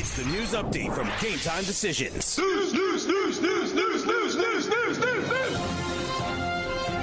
It's the news update from Game Time Decisions. News, news,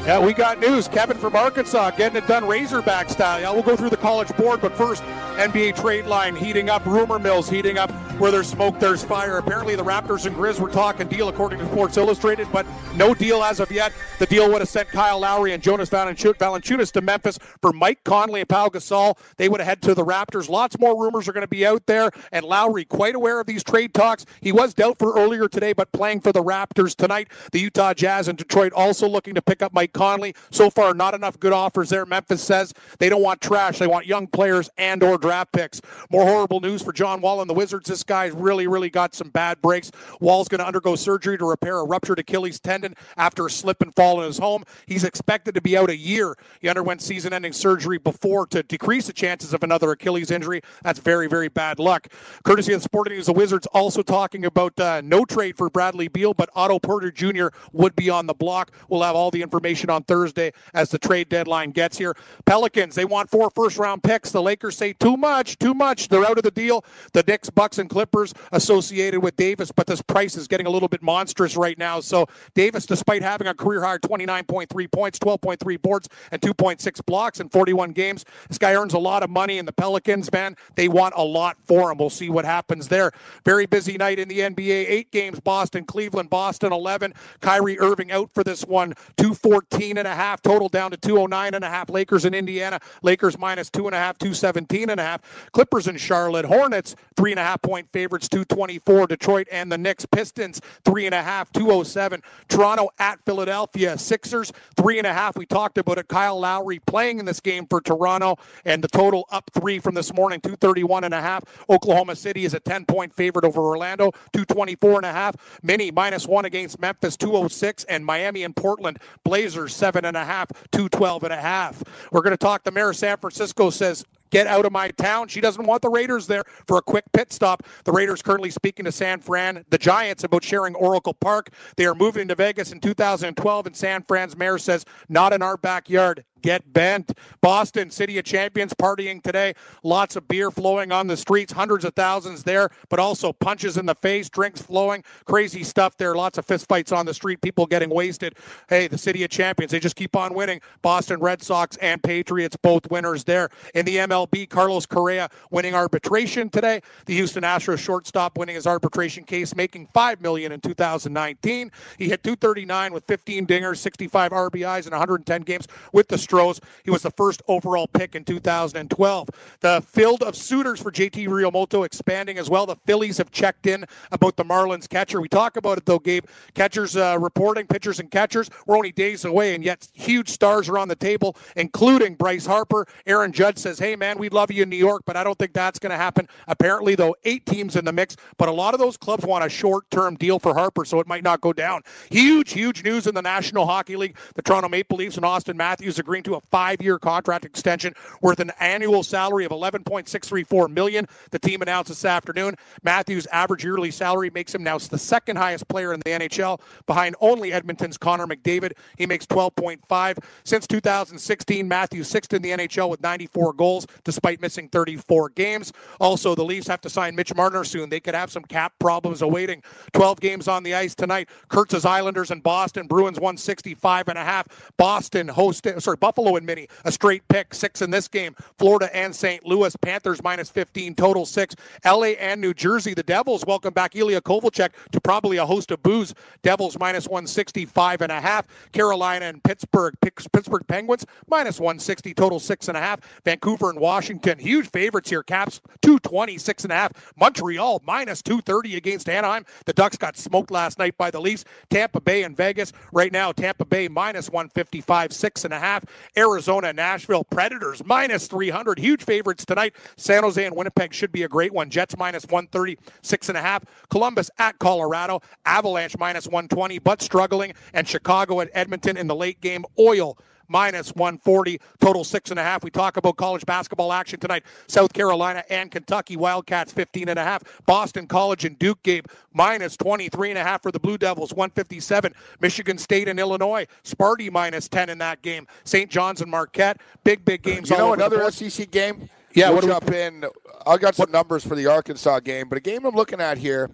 Yeah, we got news. Kevin from Arkansas getting it done Razorback style. Yeah, we'll go through the college board, but first, NBA trade line heating up, rumor mills heating up. Where there's smoke, there's fire. Apparently, the Raptors and Grizz were talking deal, according to Sports Illustrated, but no deal as of yet. The deal would have sent Kyle Lowry and Jonas Valanciunas to Memphis for Mike Conley and Pau Gasol. They would have head to the Raptors. Lots more rumors are going to be out there, and Lowry quite aware of these trade talks. He was dealt for earlier today, but playing for the Raptors tonight. The Utah Jazz and Detroit also looking to pick up Mike Conley. So far, not enough good offers there. Memphis says they don't want trash; they want young players and or draft picks. More horrible news for John Wall and the Wizards. This guy's really, really got some bad breaks. Wall's going to undergo surgery to repair a ruptured Achilles tendon after a slip and fall in his home. He's expected to be out a year. He underwent season-ending surgery before to decrease the chances of another Achilles injury. That's very, very bad luck. Courtesy of Sporting News, the Wizards also talking about uh, no trade for Bradley Beal, but Otto Porter Jr. would be on the block. We'll have all the information on Thursday as the trade deadline gets here. Pelicans, they want four first-round picks. The Lakers say too much, too much. They're out of the deal. The Knicks, Bucks, and Clippers associated with Davis, but this price is getting a little bit monstrous right now. So Davis, despite having a career high 29.3 points, 12.3 boards, and 2.6 blocks in 41 games, this guy earns a lot of money. And the Pelicans, man, they want a lot for him. We'll see what happens there. Very busy night in the NBA. Eight games: Boston, Cleveland, Boston 11. Kyrie Irving out for this one. 214 and a half total down to 209 and a half. Lakers in Indiana. Lakers minus two and a half, 217 and a half. Clippers in Charlotte. Hornets three and a half point favorites, 224. Detroit and the Knicks. Pistons three and a half, 207. Toronto at Philadelphia. Sixers three and a half. We talked about it. Kyle Lowry playing in this game for Toronto, and the total up three from this morning, 231 and a half. Oklahoma City is a 10 point favorite over Orlando, 224 and a half. Mini minus one against Memphis, 206, and Miami and Portland Blazers seven and a half, 212 and a half. We're going to talk. The mayor of San Francisco says get out of my town. She doesn't want the Raiders there for a quick pit stop. The Raiders currently speaking to San Fran, the Giants about sharing Oracle Park. They are moving to Vegas in 2012, and San Fran's mayor says, not in our backyard. Get bent. Boston, City of Champions, partying today. Lots of beer flowing on the streets, hundreds of thousands there, but also punches in the face, drinks flowing, crazy stuff there. Lots of fistfights on the street, people getting wasted. Hey, the City of Champions, they just keep on winning. Boston Red Sox and Patriots, both winners there. In the MLB, Carlos Correa winning arbitration today. The Houston Astros shortstop winning his arbitration case, making 5 million in 2019. He hit 239 with 15 dingers, 65 RBIs and 110 games with the Stros. He was the first overall pick in 2012. The field of suitors for JT Realmuto expanding as well. The Phillies have checked in about the Marlins catcher. We talk about it though, Gabe. Catchers uh, reporting, pitchers and catchers. We're only days away, and yet huge stars are on the table, including Bryce Harper. Aaron Judge says, "Hey man, we'd love you in New York, but I don't think that's going to happen." Apparently, though, eight teams in the mix, but a lot of those clubs want a short-term deal for Harper, so it might not go down. Huge, huge news in the National Hockey League. The Toronto Maple Leafs and Auston Matthews agreeing to a five-year contract extension worth an annual salary of 11.634 million. The team announced this afternoon. Matthews' average yearly salary makes him now the second highest player in the NHL, behind only Edmonton's Connor McDavid. He makes 12.5 since 2016. Matthews sixth in the NHL with 94 goals, despite missing 34 games. Also, the Leafs have to sign Mitch Marner soon. They could have some cap problems awaiting. 12 games on the ice tonight. Kurtz's Islanders and Boston Bruins 165 and a half. Boston hosting, sorry, Buffalo and Mini, a straight pick, six in this game. Florida and St. Louis, Panthers minus 15, total six. LA and New Jersey, the Devils welcome back Ilya Kovalchuk to probably a host of booze. Devils minus 165 and a half. Carolina and Pittsburgh, Pittsburgh Penguins minus 160, total six and a half. Vancouver and Washington, huge favorites here. Caps 226 and a half. Montreal minus 230 against Anaheim. The Ducks got smoked last night by the Leafs. Tampa Bay and Vegas right now. Tampa Bay minus 155, six and a half. Arizona, Nashville, Predators minus 300. Huge favorites tonight. San Jose and Winnipeg should be a great one. Jets minus 130, six and a half. Columbus at Colorado, Avalanche minus 120, but struggling. And Chicago at Edmonton in the late game. Oil minus 140, total six and a half. We talk about college basketball action tonight. South Carolina and Kentucky Wildcats 15 and a half. Boston College and Duke game minus 23 and a half for the Blue Devils 157. Michigan State and Illinois Sparty minus 10 in that game. St. John's and Marquette big big uh, games. You know another SEC game. Yeah, we'll jump we, in. I got some what, numbers for the Arkansas game, but a game I'm looking at here.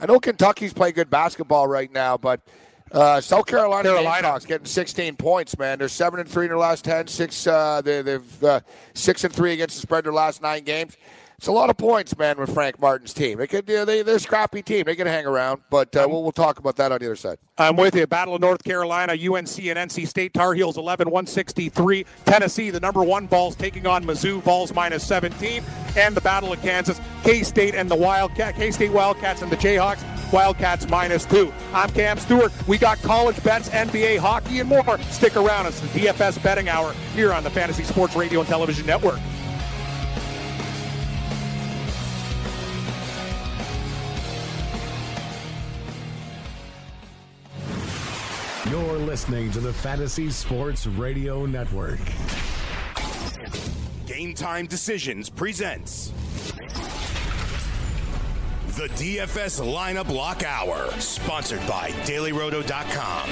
I know Kentucky's playing good basketball right now, but uh, South Carolina, Carolina Gamecocks getting 16 points, man. They're seven and three in their last 10. Six, uh, they, have uh, six and three against the spread their last nine games. It's a lot of points, man, with Frank Martin's team. They could, you know, they, they're a scrappy team. They can hang around, but uh, we'll, we'll talk about that on the other side. I'm with you. Battle of North Carolina, UNC and NC State Tar Heels 11 163. Tennessee, the number one Vols taking on Mizzou Vols minus 17, and the Battle of Kansas, K State and the Wildcat, K State Wildcats and the Jayhawks. Wildcats minus two. I'm Cam Stewart. We got college bets, NBA, hockey, and more. Stick around. It's the DFS betting hour here on the Fantasy Sports Radio and Television Network. You're listening to the Fantasy Sports Radio Network. Game Time Decisions presents the DFS Lineup Lock Hour, sponsored by DailyRoto.com.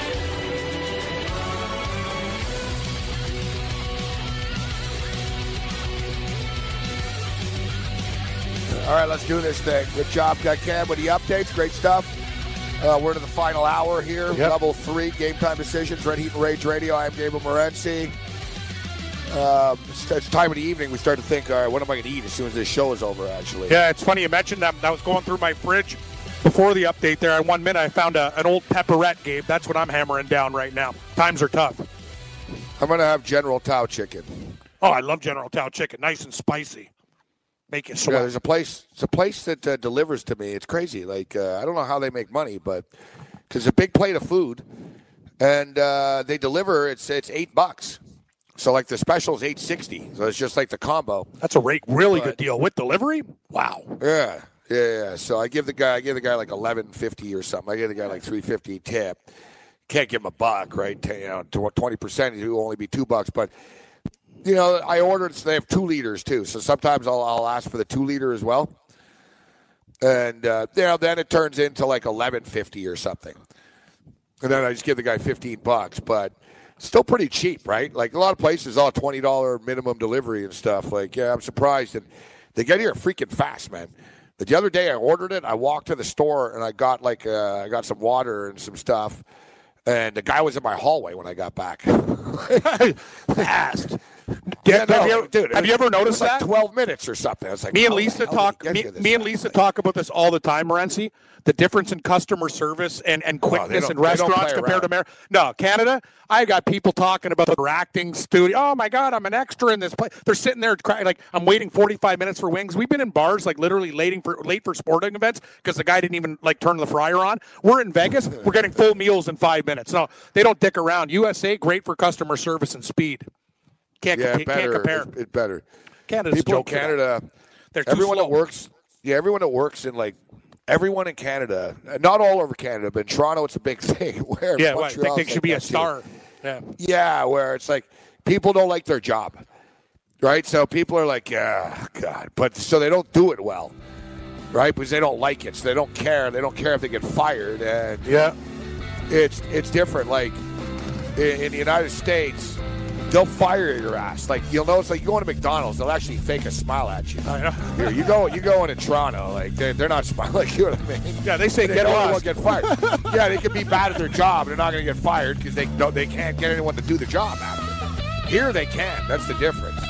All right, let's do this thing. Good job, Cam, with the updates. Great stuff. Uh, we're to the final hour here. Yep. Level three, game time decisions. Red Heat and Rage Radio. I'm Gabriel Morency. Um, it's time of the evening. We start to think, all right, what am I going to eat as soon as this show is over? Actually, yeah, it's funny you mentioned that. I was going through my fridge before the update. There, in one minute, I found a, an old pepperette, Gabe. That's what I'm hammering down right now. Times are tough. I'm going to have General Tao chicken. Oh, I love General Tao chicken. Nice and spicy make you sweat. Yeah, there's a place. It's a place that uh, delivers to me. It's crazy. Like uh, I don't know how they make money, but because a big plate of food, and uh, they deliver. It's it's eight bucks. So like the special is eight sixty. So it's just like the combo. That's a rate, really but, good deal with delivery. Wow. Yeah, yeah, yeah. So I give the guy, I give the guy like eleven fifty or something. I give the guy like three fifty tip. Can't give him a buck, right? You know, twenty percent. It will only be two bucks, but you know, I ordered. So they have two liters too. So sometimes I'll, I'll ask for the two liter as well, and uh, you know, then it turns into like eleven fifty or something, and then I just give the guy fifteen bucks. But still pretty cheap, right? Like a lot of places, all twenty dollar minimum delivery and stuff. Like, yeah, I'm surprised, and they get here freaking fast, man. But the other day I ordered it. I walked to the store and I got like uh, I got some water and some stuff, and the guy was in my hallway when I got back. fast. Yeah, no, have, you, dude, have you ever noticed like that? Twelve minutes or something. I was like, me and Lisa talk. Me, me and Lisa talk about this all the time, Morency. The difference in customer service and, and quickness oh, in restaurants compared to America. No, Canada. I got people talking about the acting studio. Oh my God, I'm an extra in this place. They're sitting there crying like I'm waiting 45 minutes for wings. We've been in bars like literally late for late for sporting events because the guy didn't even like turn the fryer on. We're in Vegas. We're getting full meals in five minutes. No, they don't dick around. USA great for customer service and speed. Can't, yeah, comp- better. can't compare. It's, it's better. Canada's People in Canada, everyone slow. that works, yeah, everyone that works in like everyone in Canada, not all over Canada, but in Toronto, it's a big thing. Where yeah, well, I think they should like be a star. Too. Yeah, yeah, where it's like people don't like their job, right? So people are like, yeah, God, but so they don't do it well, right? Because they don't like it, so they don't care. They don't care if they get fired, and yeah, it's it's different. Like in, in the United States they'll fire your ass. Like you'll know, it's like you go into McDonald's, they'll actually fake a smile at you. I know. Here, you go, you go into Toronto, like they're, they're not smiling. Like, you know what I mean? Yeah, they say they get lost. get fired. yeah, they could be bad at their job. They're not going to get fired because they no, they can't get anyone to do the job after. Here they can. That's the difference.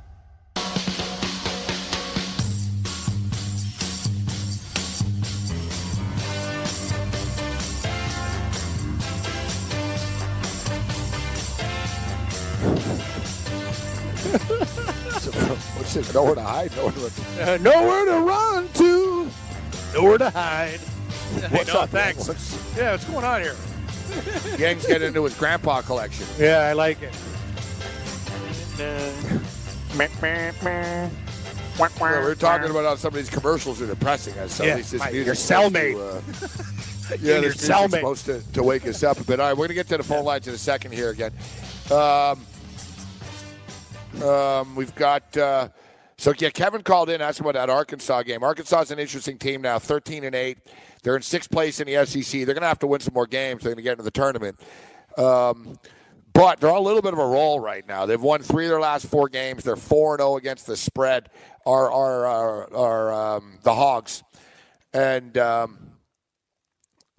What's it? Nowhere to hide. Nowhere to. Uh, nowhere to run to, nowhere to hide. What's I know, up? Thanks. What's- Yeah, what's going on here? Yang's getting into his grandpa collection. Yeah, I like it. We're talking about how some of these commercials are depressing us. Some Yeah, of these, this my- your cellmate. To, uh, Your yeah, this music's cellmate. supposed to, to wake us up a bit. All right, we're going to get to the phone lines in a second here again. Um, um, we've got. Uh, so yeah, Kevin called in asking about that Arkansas game. Arkansas is an interesting team now, thirteen and eight. They're in sixth place in the SEC. They're going to have to win some more games. They're going to get into the tournament. Um, but they're on a little bit of a roll right now. They've won three of their last four games. They're four and zero against the spread. Are are are, um, the Hogs and um,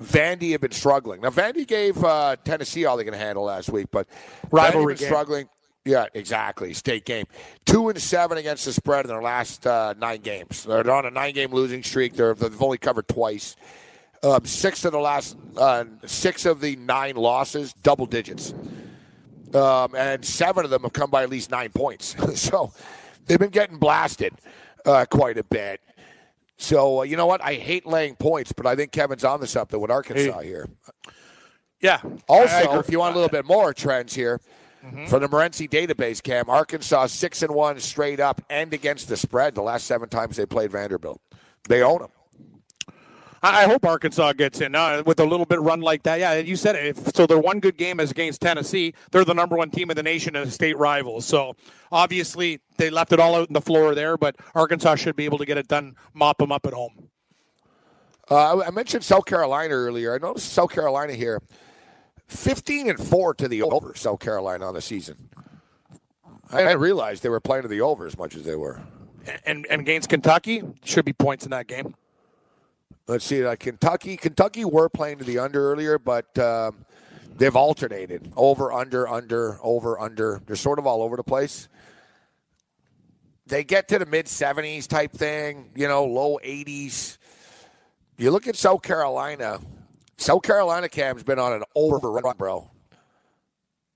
Vandy have been struggling. Now Vandy gave uh, Tennessee all they can handle last week, but Rivalry struggling. Yeah, exactly. State game. Two and seven against the spread in their last uh, nine games. They're on a nine-game losing streak. They're, they've only covered twice. Um, six of the last uh, six of the nine losses, double digits, um, and seven of them have come by at least nine points. so they've been getting blasted uh, quite a bit. So uh, you know what? I hate laying points, but I think Kevin's on this up to something with Arkansas here. Yeah. Also, if you want a little bit more trends here Mm-hmm. from the Morency database, Cam, Arkansas six and one straight up and against the spread the last seven times they played Vanderbilt. They own them. I hope Arkansas gets in uh, with a little bit run like that. Yeah, you said it. If, so their one good game is against Tennessee. They're the number one team in the nation and a state rival. So obviously they left it all out in the floor there, but Arkansas should be able to get it done, mop them up at home. Uh, I mentioned South Carolina earlier. I noticed South Carolina here, fifteen and four to the over. South Carolina on the season. I didn't realize they were playing to the over as much as they were. And and against Kentucky should be points in that game. Let's see, like Kentucky. Kentucky were playing to the under earlier, but um, they've alternated over, under, under, over, under. They're sort of all over the place. They get to the mid 70s type thing, you know, low 80s. You look at South Carolina. South Carolina Cam's been on an over run, bro.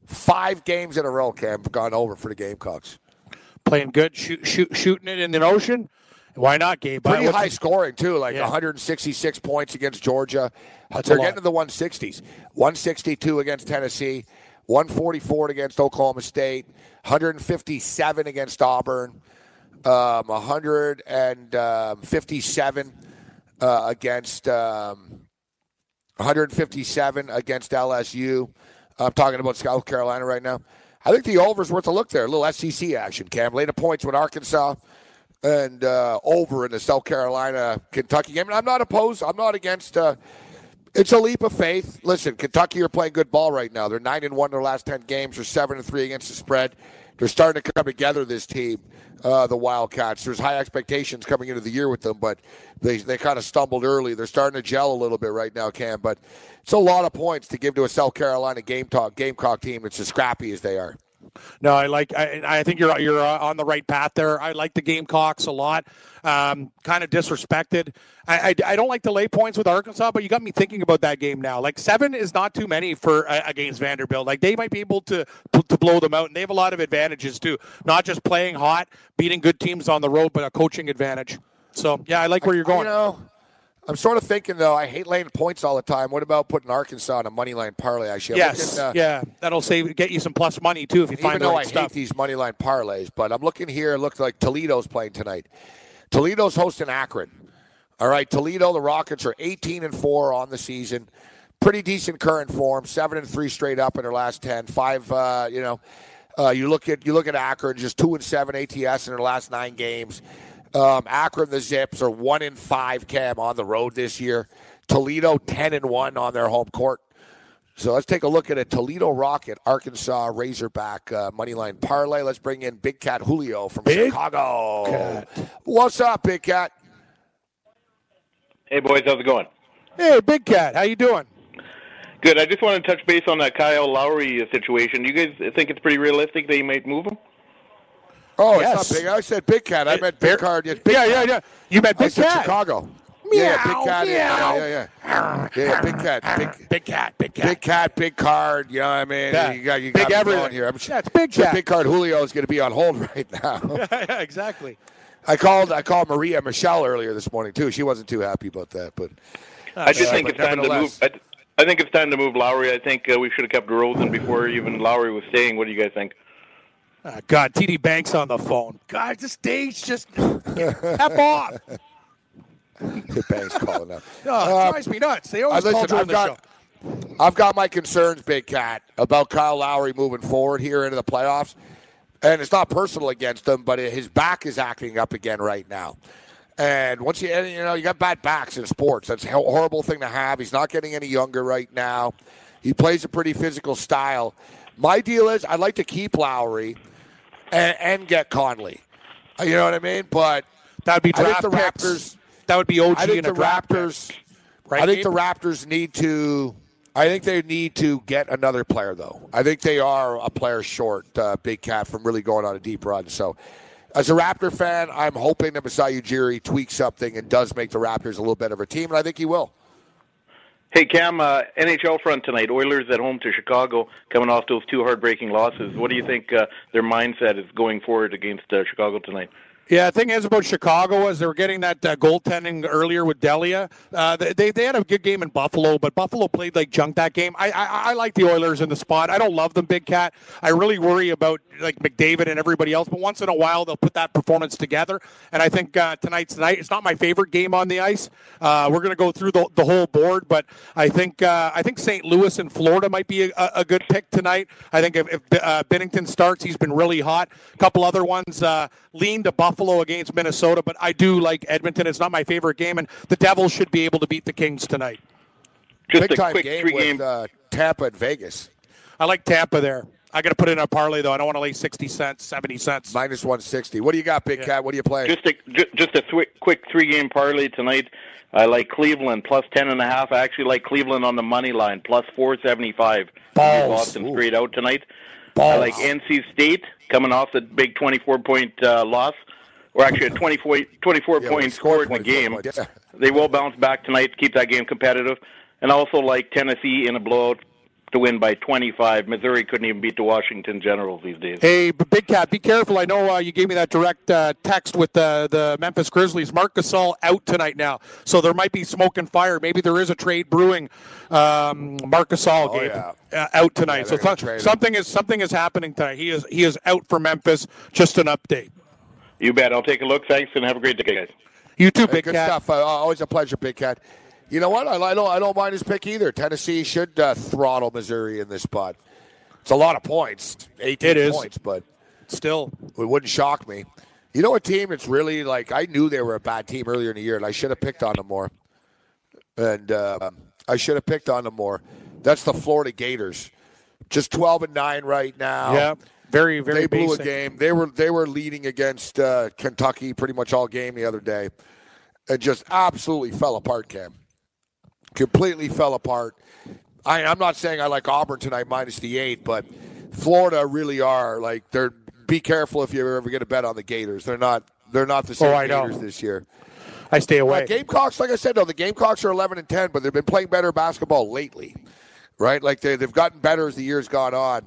Five games in a row, Cam, gone over for the Gamecocks. Playing good, shoot, shoot, shooting it in the ocean. Why not, Gabe? Pretty high scoring too, like Yeah. 166 points against Georgia. That's They're getting to the 160s. 162 against Tennessee, 144 against Oklahoma State, 157 against Auburn, um, 157 uh, against um, 157 against LSU. I'm talking about South Carolina right now. I think the over's worth a look there. A little SEC action, Cam. Lay points with Arkansas and uh, over in the South Carolina Kentucky game. And I'm not opposed. I'm not against. Uh, it's a leap of faith. Listen, Kentucky are playing good ball right now. They're nine and one their last ten games. They're seven and three against the spread. They're starting to come together. This team, uh, the Wildcats. There's high expectations coming into the year with them, but they they kind of stumbled early. They're starting to gel a little bit right now, Cam. But it's a lot of points to give to a South Carolina game talk Gamecock team. It's as scrappy as they are. No, I like. I, I think you're you're uh, on the right path there. I like the Gamecocks a lot. Um, kind of disrespected. I, I, I don't like to lay points with Arkansas, but you got me thinking about that game now. Like seven is not too many for uh, against Vanderbilt. Like they might be able to to blow them out, and they have a lot of advantages too. Not just playing hot, beating good teams on the road, but a coaching advantage. So yeah, I like where you're going. You know, I'm sort of thinking though. I hate laying points all the time. What about putting Arkansas on a money line parlay? I should. yes, looking, uh, yeah, that'll save get you some plus money too if you find the right I stuff. hate these money line parlays, but I'm looking here. It looks like Toledo's playing tonight. Toledo's hosting Akron. All right, Toledo. The Rockets are 18 and four on the season. Pretty decent current form. Seven and three straight up in their last ten. Five, uh, you know, Uh, you look at you look at Akron, just two and seven ATS in their last nine games. Um, Akron, the Zips are one in five cam on the road this year. Toledo ten and one on their home court. So let's take a look at a Toledo Rocket, Arkansas Razorback uh, moneyline parlay. Let's bring in Big Cat Julio from Big Chicago. Cat. What's up, Big Cat? Hey boys, how's it going? Hey, Big Cat, how you doing? Good. I just want to touch base on that Kyle Lowry situation. Do You guys think it's pretty realistic that you might move him? Oh, Yes. it's not Big. I said Big Cat. I meant Big Card. Yes, Big yeah, Cat. yeah, yeah. You met I Big said Cat. Chicago. yeah, Big Cat. Yeah, meow. yeah, yeah, yeah. Yeah, Big Cat. Big, Big Cat, Big Cat. big Cat, big card. You know what I mean? Yeah. You got, you Big got me everything. here. I'm Yeah, it's Big sure Cat. Big Card Julio is going to be on hold right now. yeah, exactly. I called I called Maria Michelle earlier this morning too. She wasn't too happy about that, but I just yeah, think it's time to move. I, I think it's time to move Lowry. I think uh, we should have kept Rosen before even Lowry was staying. What do you guys think? Oh, God, TD Banks on the phone. God, the stage just F off. Hit Banks calling up. Oh, it Um, drives me nuts. They always call listen, during I've the got show. I've got my concerns, Big Cat, about Kyle Lowry moving forward here into the playoffs. And it's not personal against him, but his back is acting up again right now. And once you you know you got bad backs in sports, that's a horrible thing to have. He's not getting any younger right now. He plays a pretty physical style. My deal is I'd like to keep Lowry and, and get Conley. You know what I mean? But That would be I draft think the picks. Raptors. That would be OG I think in the a draft pick. Raptors. Right, I think the Raptors need to. I think they need to get another player, though. I think they are a player short, uh, Big Cat, from really going on a deep run. So, as a Raptor fan, I'm hoping that Masai Ujiri tweaks something and does make the Raptors a little bit of a team, and I think he will. Hey Cam, uh, NHL front tonight. Oilers at home to Chicago, coming off those two heartbreaking losses. What do you think uh, their mindset is going forward against uh, Chicago tonight? Yeah, the thing is about Chicago is they were getting that uh, goaltending earlier with Delia. Uh, they they had a good game in Buffalo, but Buffalo played like junk that game. I, I I like the Oilers in the spot. I don't love them, Big Cat. I really worry about like McDavid and everybody else. But once in a while, they'll put that performance together. And I think uh, tonight's tonight. It's not my favorite game on the ice. Uh, we're going to go through the, the whole board, but I think uh, I think St. Louis and Florida might be a, a good pick tonight. I think if, if uh, Binnington starts, he's been really hot. A couple other ones lean to Buffalo against Minnesota, but I do like Edmonton. It's not my favorite game, and the Devils should be able to beat the Kings tonight. Just Big a time quick game three-game. uh, Tampa at Vegas, I like Tampa there. I got to put it in a parlay though. I don't want to lay sixty cents, seventy cents. minus 160. What do you got, Big Cat? What do you play? Just a just a thwi- quick three game parlay tonight. I like Cleveland plus ten and a half. I actually like Cleveland on the money line plus four seventy five. Balls. Boston straight out tonight. I like NC State coming off the big twenty four point uh, loss, or actually a 24, 24 Yeah, we point scored score in the game. points, yeah. They will bounce back tonight to keep that game competitive. And also like Tennessee in a blowout to win by 25. Missouri couldn't even beat the Washington Generals these days. Hey, but Big Cat, be careful. I know uh, you gave me that direct uh, text with the the Memphis Grizzlies. Marc Gasol out tonight now, so there might be smoke and fire. Maybe there is a trade brewing. Um, Marc Gasol, Oh, Gabe, yeah. uh, out tonight. Yeah, so th- something is something is happening tonight. He is he is out for Memphis. Just an update. You bet. I'll take a look. Thanks, and have a great day, guys. You too, Hey, Big good Cat. stuff. Uh, always a pleasure, Big Cat. You know what? I, I don't. I don't mind his pick either. Tennessee should uh, throttle Missouri in this spot. It's a lot of points, eighteen It is. points, but Still, it wouldn't shock me. You know, a team that's really like I knew they were a bad team earlier in the year, and I should have picked on them more. And uh, I should have picked on them more. That's the Florida Gators, just twelve and nine right now. yeah, very very they blew basic. a game. They were they were leading against uh, Kentucky pretty much all game the other day, and just absolutely fell apart. Cam completely fell apart. I, I'm not saying I like Auburn tonight minus the eight, but Florida really are like they're. Be careful if you ever get a bet on the Gators. They're not. They're not the same Oh, I know. Gators this year. I stay away. Uh, Gamecocks, like I said, though, the Gamecocks are 11 and 10, but they've been playing better basketball lately, right? Like they, they've gotten better as the years gone on.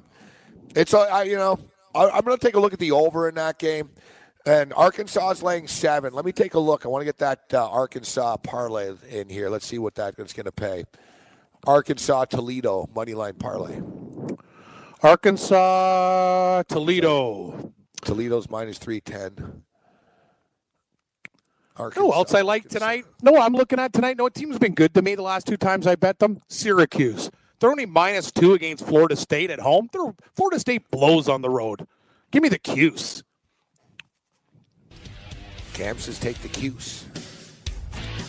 It's, I, you know, I, I'm going to take a look at the over in that game. And Arkansas is laying seven. Let me take a look. I want to get that uh, Arkansas parlay in here. Let's see what that's going to pay. Arkansas Toledo money line parlay. Arkansas, Toledo. Toledo's minus three ten. Who else I like tonight? No, I'm looking at tonight. No team's been good to me the last two times I bet them. Syracuse. They're only minus two against Florida State at home. They're, Florida State blows on the road. Give me the Cuse. Cam says take the Cuse.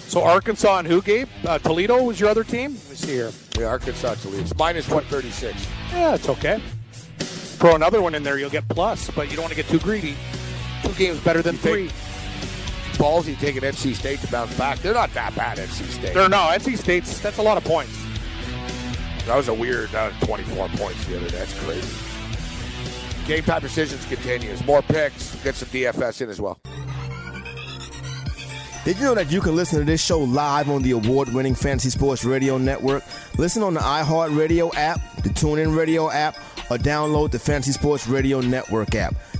So Arkansas and who, Gabe? Uh, Toledo was your other team? Let me see here. Yeah, Arkansas Toledo. It's minus 136. Yeah, it's okay. Throw another one in there, you'll get plus, but you don't want to get too greedy. Two games better than You three. think- Ballsy taking NC State to bounce back. They're not that bad, NC State. They're no, NC State's, that's a lot of points. That was a weird uh, 24 points the other day. That's crazy. Game time decisions continues. More picks. Get some DFS in as well. Did you know that you can listen to this show live on the award winning Fantasy Sports Radio Network? Listen on the iHeartRadio app, the TuneIn Radio app, or download the Fantasy Sports Radio Network app.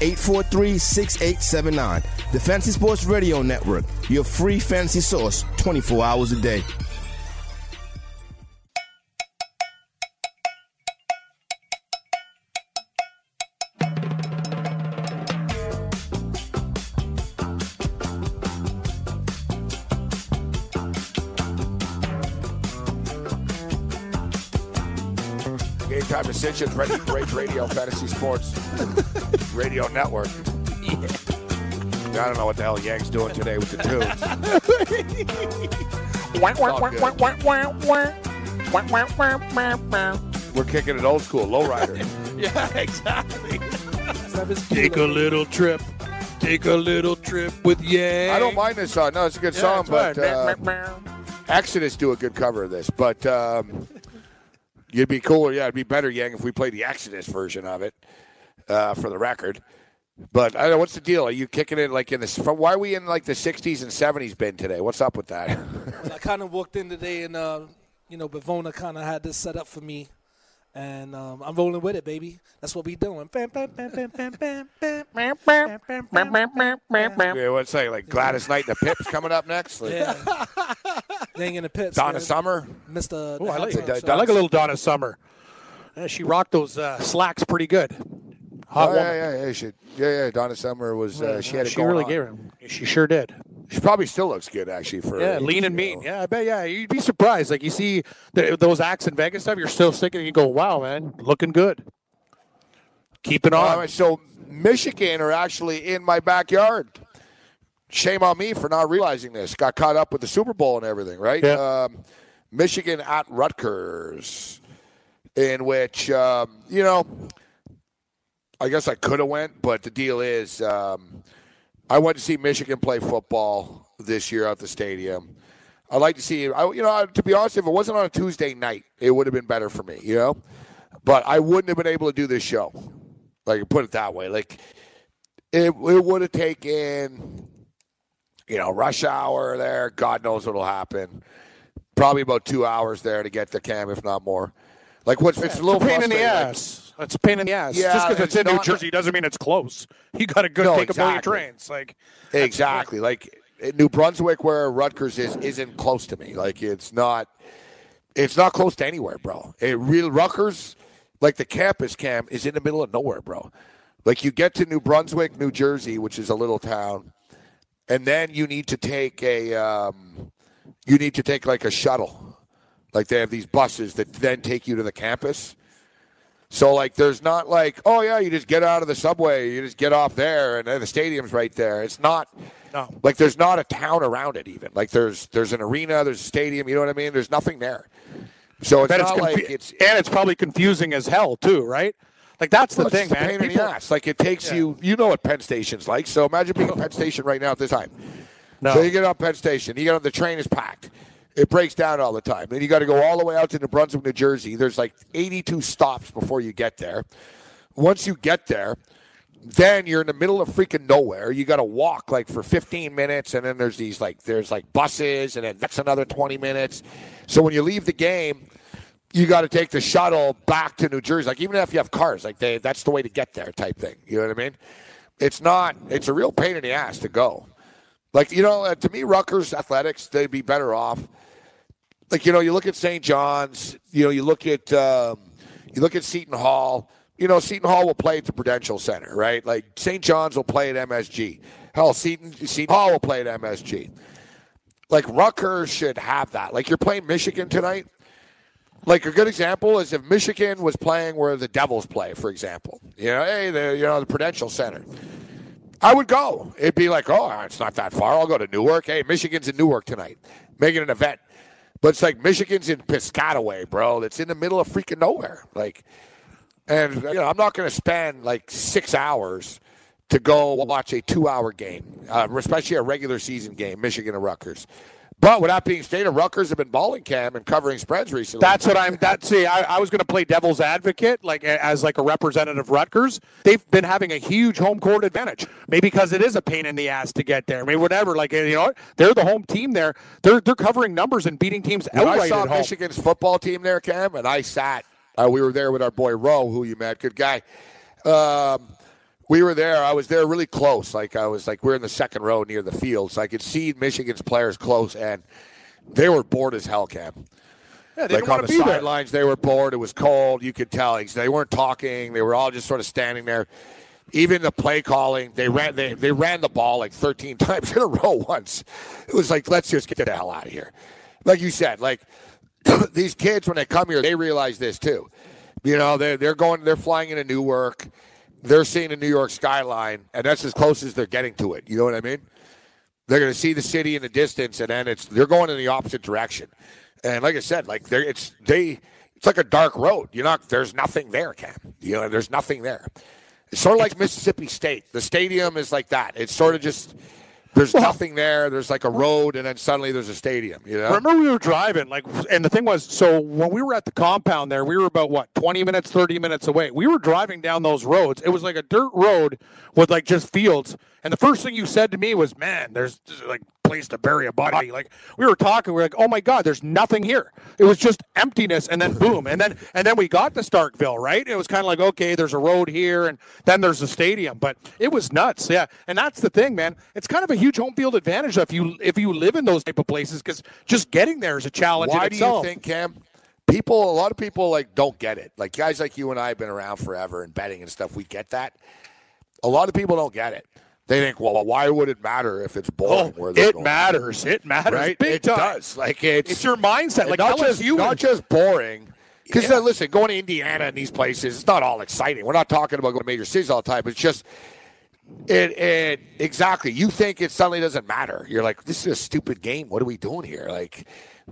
843 6879. The Fantasy Sports Radio Network, your free fantasy source 24 hours a day. Game time decisions. Rage Radio Fantasy Sports Radio Network. I don't know what the hell Yang's doing today with the tunes. We're kicking it old school, lowrider. Yeah, exactly. Take a little trip. Take a little trip with Yang. I don't mind this song. No, it's a good Yeah, song, but fine. uh, Exodus do a good cover of this. But um, You'd be cooler. Yeah, it'd be better, Yang, if we played the Exodus version of it uh, for the record. But I don't know what's the deal. Are you kicking it like in this? Why are we in like the '60s and '70s bin today? What's up with that? I kind of walked in today, and uh, you know, Bavona kind of had this set up for me, and um, I'm rolling with it, baby. That's what we doing. yeah, what's that? Like Gladys Knight and the Pips coming up next? Like, yeah. Dang in the pits. Donna man. Summer. Mr. Oh, I like, Hot I like a little Donna Summer. Yeah, she rocked those uh, slacks pretty good. Hot Oh, woman. yeah, yeah, yeah, she, yeah, yeah. Donna Summer was. Uh, she had it she going really on. gave him. She sure did. She probably still looks good, actually. For Yeah, lean and you mean. know. Yeah, I bet. Yeah, you'd be surprised. Like you see the, those acts in Vegas stuff, you're still sticking. and You go, wow, man, looking good. Keep it on. All right, so Michigan are actually in my backyard. Shame on me for not realizing this. Got caught up with the Super Bowl and everything, right? Yeah. Um, Michigan at Rutgers, in which um, you know, I guess I could have went, but the deal is, um, I went to see Michigan play football this year at the stadium. I'd like to see, I, you know, to be honest, if it wasn't on a Tuesday night, it would have been better for me, you know. But I wouldn't have been able to do this show. Like put it that way. Like it, it would have taken, you know, rush hour there. God knows what'll happen. Probably about two hours there to get the cam, if not more. Like what's it's a little pain in the like- ass. It's a pain in the ass. Yeah, Just because it's, it's in New Jersey doesn't mean it's close. You got to go No, take a million exactly. trains. Like Exactly. Like New Brunswick, where Rutgers is, isn't close to me. Like it's not. It's not close to anywhere, bro. It real Rutgers, like the campus camp, is in the middle of nowhere, bro. Like you get to New Brunswick, New Jersey, which is a little town, and then you need to take a. Um, you need to take like a shuttle. Like they have these buses that then take you to the campus. So like, there's not like, oh yeah, you just get out of the subway, you just get off there, and the stadium's right there. It's not. No. Like there's not a town around it even. Like there's there's an arena, there's a stadium. You know what I mean? There's nothing there. So it's not it's like it's. and it's probably confusing as hell too, right? Like that's the well, it's thing, just a man. pain in the ass. Like it takes you. You know what Penn Station's like. So imagine being at Penn Station right now at this time. No. So you get on Penn Station. You get on the train is packed. It breaks down all the time. Then you got to go all the way out to New Brunswick, New Jersey. There's like 82 stops before you get there. Once you get there, then you're in the middle of freaking nowhere. You got to walk like for 15 minutes, and then there's these like there's like buses, and then that's another 20 minutes. So when you leave the game, you got to take the shuttle back to New Jersey. Like even if you have cars, like they, that's the way to get there, type thing. You know what I mean? It's not. It's a real pain in the ass to go. Like you know, uh, to me, Rutgers athletics they'd be better off. Like you know, you look at St. John's. You know, you look at um, you look at Seton Hall. You know, Seton Hall will play at the Prudential Center, right? Like St. John's will play at MSG. Hell, Seton Seton Hall will play at MSG. Like Rutgers should have that. Like you're playing Michigan tonight. Like a good example is if Michigan was playing where the Devils play, for example. You know, hey, the you know the Prudential Center. I would go. It'd be like, oh, it's not that far. I'll go to Newark. Hey, Michigan's in Newark tonight, making an event. But it's like Michigan's in Piscataway, bro. It's in the middle of freaking nowhere. Like, and you know, I'm not going to spend like six hours to go watch a two-hour game, uh, especially a regular season game, Michigan and Rutgers. But with that being stated, Rutgers have been balling cam and covering spreads recently. That's what I'm. That see, I, I was going to play devil's advocate, like as like a representative Rutgers. They've been having a huge home court advantage. Maybe because it is a pain in the ass to get there. Maybe whatever. Like you know, they're the home team there. They're they're covering numbers and beating teams when outright I saw. Michigan's football team there, Cam, and I sat. Uh, we were there with our boy Roe, who you met, good guy. Um, we were there. I was there really close. Like I was like we are in the second row near the field, so I could see Michigan's players close, and they were bored as hell, Cam. Yeah, they like on the sidelines, they were bored. It was cold. You could tell they weren't talking. They were all just sort of standing there. Even the play calling, they ran they, they ran the ball like 13 times in a row once. It was like, let's just get the hell out of here. Like you said, like these kids when they come here, they realize this too. You know, they're they're going, they're flying into Newark, they're seeing the New York skyline, and that's as close as they're getting to it. You know what I mean? They're going to see the city in the distance, and then it's they're going in the opposite direction. And like I said, like they it's they it's like a dark road. You're not there's nothing there, Cam. You know, there's nothing there. It's sort of like Mississippi State. The stadium is like that. It's sort of just there's nothing there. There's like a road, and then suddenly there's a stadium. You know, Remember we were driving, like, and the thing was, so when we were at the compound there, we were about what twenty minutes, thirty minutes away. We were driving down those roads. It was like a dirt road with like just fields. And the first thing you said to me was, "Man, there's just, like place to bury a body." Like we were talking, we are like, "Oh my God, there's nothing here." It was just emptiness, and then boom, and then and then we got to Starkville, right? It was kind of like, okay, there's a road here, and then there's a stadium, but it was nuts, yeah. And that's the thing, man. It's kind of a huge home field advantage if you if you live in those type of places, because just getting there is a challenge. Why do you think, Cam? People, a lot of people like don't get it. Like guys like you and I have been around forever and betting and stuff. We get that. A lot of people don't get it. They think, well, why would it matter if it's boring? Oh, where it going? matters. It matters. right? Big it time. does. Like it's It's your mindset. Like not just LSU not just boring. Because Yeah. listen, going to Indiana and these places, it's not all exciting. We're not talking about going to major cities all the time. It's just it. It exactly. You think it suddenly doesn't matter. You're like, this is a stupid game. What are we doing here? Like,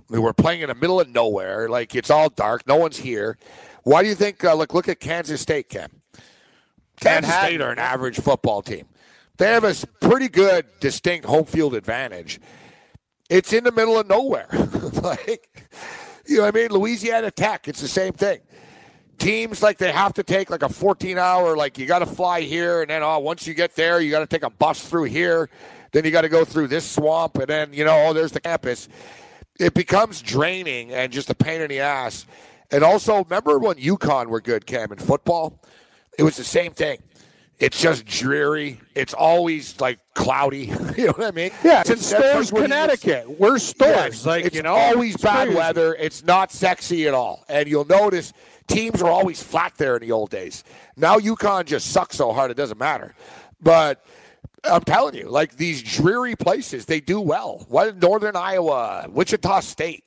we we're playing in the middle of nowhere. Like it's all dark. No one's here. Why do you think? Uh, look, look at Kansas State, Cam. Kansas Manhattan. State are an average football team. They have a pretty good, distinct home field advantage. It's in the middle of nowhere. like, you know what I mean? Louisiana Tech, it's the same thing. Teams like they have to take like a 14 hour, like you got to fly here, and then oh, once you get there, you got to take a bus through here. Then you got to go through this swamp, and then you know, oh, there's the campus. It becomes draining and just a pain in the ass. And also, remember when UConn were good, Cam, in football? It was the same thing. It's just dreary. It's always like cloudy. you know what I mean? Yeah, it's in That's Storrs, what you- Connecticut. We're Yeah, Storrs, like it's you know, always it's bad crazy. weather. It's not sexy at all, and you'll notice teams were always flat there in the old days. Now UConn just sucks so hard it doesn't matter. But I'm telling you, like these dreary places, they do well. What Northern Iowa, Wichita State.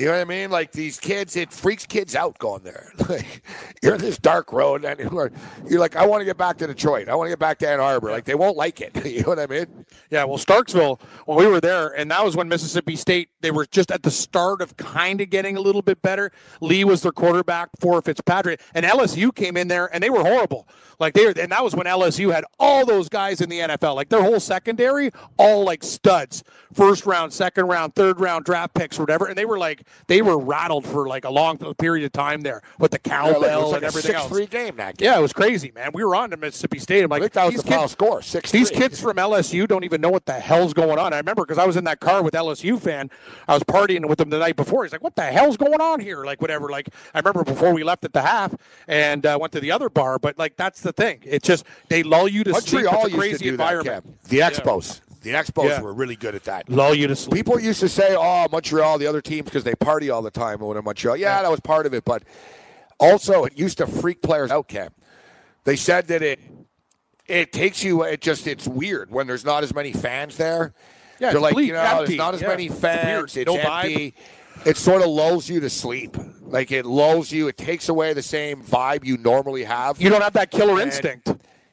You know what I mean? Like these kids, it freaks kids out going there. Like you're in this dark road, and you're, like, I want to get back to Detroit. I want to get back to Ann Arbor. Like they won't like it. you know what I mean? Yeah, well, Starkville, when we were there, and that was when Mississippi State, they were just at the start of kind of getting a little bit better. Lee was their quarterback for Fitzpatrick, and LSU came in there, and they were horrible. Like they, were, and that was when LSU had all those guys in the NFL, like their whole secondary, all like studs, first round, second round, third round draft picks, whatever, and they were like they were rattled for like a long period of time there with the cowbell Yeah, like, it was like and a everything else. six-three game that game. Yeah, it was crazy, man. We were on to Mississippi State. I'm like, I think that was these the final kids- score, six. these kids from LSU don't even know what the hell's going on. I remember because I was in that car with LSU fan. I was partying with them the night before. He's like, "What the hell's going on here?" Like whatever. Like I remember before we left at the half and uh, went to the other bar. But like that's the thing. It's just they lull you to sleep. It's a crazy environment. that, The Expos. The Expos Yeah. were really good at that. Lull you to sleep. People used to say, "Oh, Montreal, the other teams because they party all the time when in Montreal." Yeah, that was part of it, but also it used to freak players out. Cam, they said that it it takes you. It just it's weird when there's not as many fans there. Yeah, They're it's like bleak, you know, empty. there's not as Yeah, many fans. weird. It's, No vibe. It sort of lulls you to sleep. Like it lulls you. It takes away the same vibe you normally have. You don't have that killer And instinct.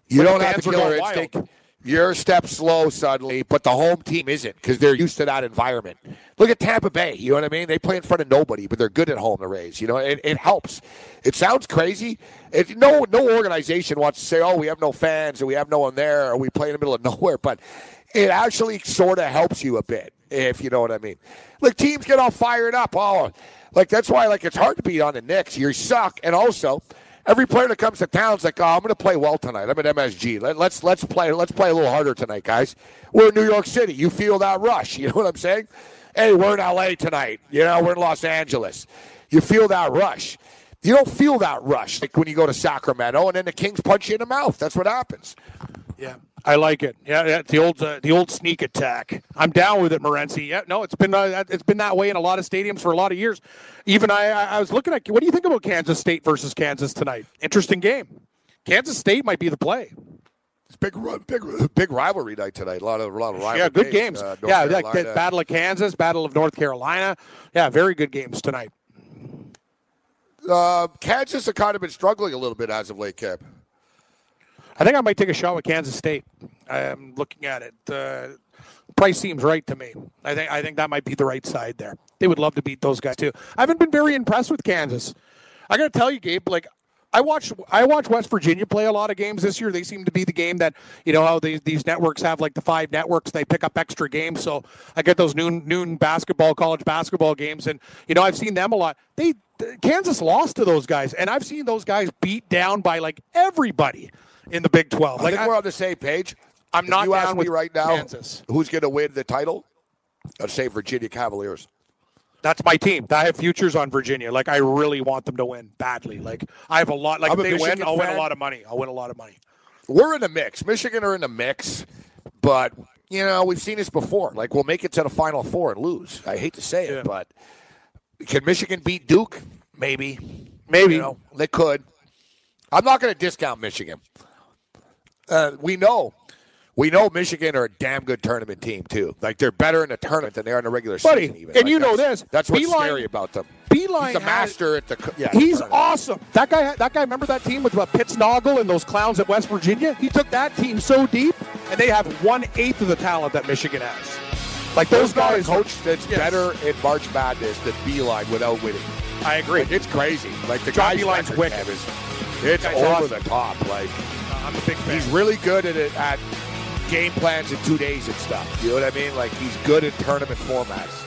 You don't the have the killer instinct. wild. You're a step slow suddenly, but the home team isn't because they're used to that environment. Look at Tampa Bay. You know what I mean? They play in front of nobody, but they're good at home. The Rays. You know, it, it helps. It sounds crazy. It, no, no organization wants to say, "Oh, we have no fans, or we have no one there, or we play in the middle of nowhere." But it actually sort of helps you a bit, if you know what I mean. Like teams get all fired up. Oh, like that's why like it's hard to beat on the Knicks. You suck, and also every player that comes to town's like, oh, I'm going to play well tonight. I'm at MSG. Let, let's let's play let's play a little harder tonight, guys. We're in New York City. You feel that rush. You know what I'm saying? Hey, we're in LA tonight. You know, we're in Los Angeles. You feel that rush. You don't feel that rush like when you go to Sacramento, and then the Kings punch you in the mouth. That's what happens. Yeah, I like it. Yeah, yeah the old uh, the old sneak attack. I'm down with it, Morency. Yeah, no, it's been uh, it's been that way in a lot of stadiums for a lot of years. Even I, I was looking at what do you think about Kansas State versus Kansas tonight? Interesting game. Kansas State might be the play. It's big, big, big rivalry night tonight. A lot of, a lot of rivalry. yeah, good games. Uh, yeah, like Carolina. the Battle of Kansas, Battle of North Carolina. Yeah, very good games tonight. Uh, Kansas have kind of been struggling a little bit as of late, Cap. I think I might take a shot with Kansas State. I'm looking at it. Uh, price seems right to me. I think I think that might be the right side there. They would love to beat those guys too. I haven't been very impressed with Kansas. I got to tell you, Gabe. Like I watched I watched West Virginia play a lot of games this year. They seem to be the game that you know how these these networks have like the five networks. They pick up extra games, so I get those noon noon basketball, college basketball games, and you know I've seen them a lot. They Kansas lost to those guys, and I've seen those guys beat down by like everybody in the Big Twelve. I Like think I- we're on the same page. I'm If not you down ask me with right now Kansas. who's going to win the title. I'd say Virginia Cavaliers. That's my team. I have futures on Virginia. Like I really want them to win badly. Like I have a lot. Like if they win, Michigan I'll win a lot of money. I'll win a lot of money. We're in the mix. Michigan are in the mix, but you know we've seen this before. Like we'll make it to the Final Four and lose. I hate to say it, but can Michigan beat Duke? Maybe. Maybe. You know, they could. I'm not going to discount Michigan. Uh, we know, we know Michigan are a damn good tournament team too. Like they're better in a tournament than they are in a regular Buddy, season. Even. and Like, you know this. That's what's Beilein- scary about them. Beilein He's a had- master at the. Yeah, He's tournament. awesome. That guy. That guy. Remember that team with uh, Pittsnogle and those clowns at West Virginia? He took that team so deep, and they have one eighth of the talent that Michigan has. Like those not guys. coach that's Yes. better in March Madness than Beilein without winning. I agree. Like, it's crazy. Like the John guy's Beilein's wicked. Is- it's over awesome. the top. Like I'm a big fan. he's really good at it at game plans in two days and stuff. You know what I mean? Like he's good at tournament formats.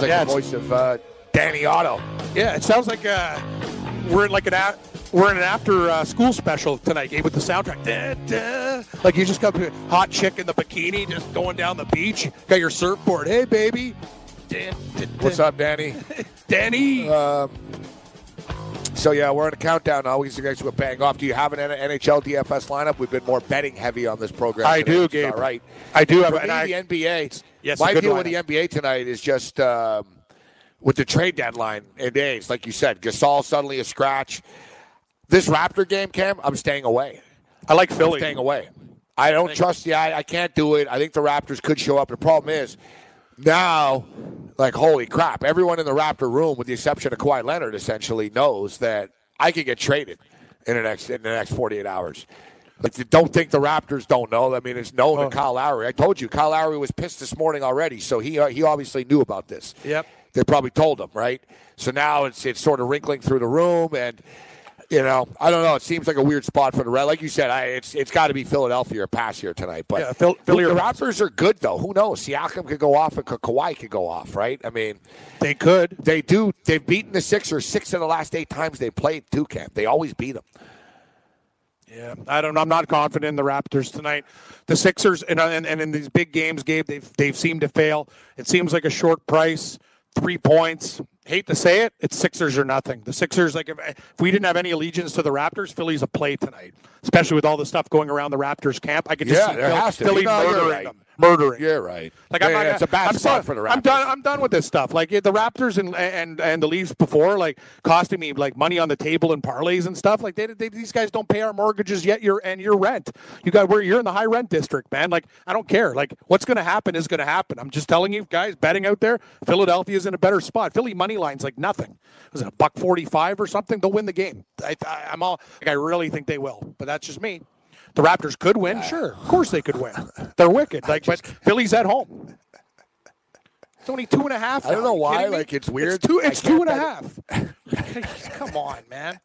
Sounds like Yeah, the voice of uh, Danny Otto. Yeah, it sounds like uh, we're in like an a- we're in an after uh, school special tonight, Gabe, with the soundtrack. Da, da. Like you just got a hot chick in the bikini, just going down the beach. Got your surfboard. Hey, baby. Da. What's up, Danny? Danny? So yeah, we're on a countdown now. We guys will bang off. Do you have an NHL DFS lineup? We've been more betting heavy on this program. I do, Gabe. All right. I do have For me, I- the NBA. Yes, my deal with the NBA tonight is just um, with the trade deadline in days, like you said, Gasol suddenly a scratch. This Raptor game, Cam, I'm staying away. I like I'm Philly. staying away. I don't trust the. I, I can't do it. I think the Raptors could show up. The problem is now, like holy crap! Everyone in the Raptor room, with the exception of Kawhi Leonard, essentially knows that I could get traded in the next in the next 48 hours. Like, don't think the Raptors don't know? I mean, it's known to Kyle Lowry. I told you, Kyle Lowry was pissed this morning already, so he uh, he obviously knew about this. Yep. They probably told him, right? So now it's it's sort of wrinkling through the room, and you know, I don't know. It seems like a weird spot for the Red. Like you said, I, it's it's got to be Philadelphia or pass here tonight. But Yeah, Phil- Philly the. Raptors are good though. Who knows? Siakam could go off, and Ka- Kawhi could go off, right? I mean, They could. they do. They've beaten the Sixers six of the last eight times they played. Two camp. They always beat them. Yeah, I don't. I'm not confident in the Raptors tonight. The Sixers and and, and in these big games, Gabe, they've they've seemed to fail. It seems like a short price, three points. Hate to say it, it's Sixers or nothing. The Sixers, like if, if we didn't have any allegiance to the Raptors, Philly's a play tonight. Especially with all the stuff going around the Raptors camp, I could just Yeah, see there Phil- has to be. Philly murdering right. them, murdering. You're right. Like Yeah, I'm not. yeah, it's a bad I'm spot done- for the Raptors. I'm done. I'm done with this stuff. Like the Raptors and and and the Leafs before, like costing me like money on the table and parlays and stuff. Like they, they these guys don't pay our mortgages yet. Your and your rent. You got where you're in the high rent district, man. Like I don't care. Like what's going to happen is going to happen. I'm just telling you guys, betting out there, Philadelphia's in a better spot. Philly money lines like nothing. Was it a buck forty five or something? They'll win the game. I, I, I'm all. Like, I really think they will, but that's just me. The Raptors could win, sure. Of course they could win. They're wicked. Like, but Philly's at home. It's only two and a half. I don't now. know why, like, it's weird. It's two. It's can't two and a bet half. Come on, man.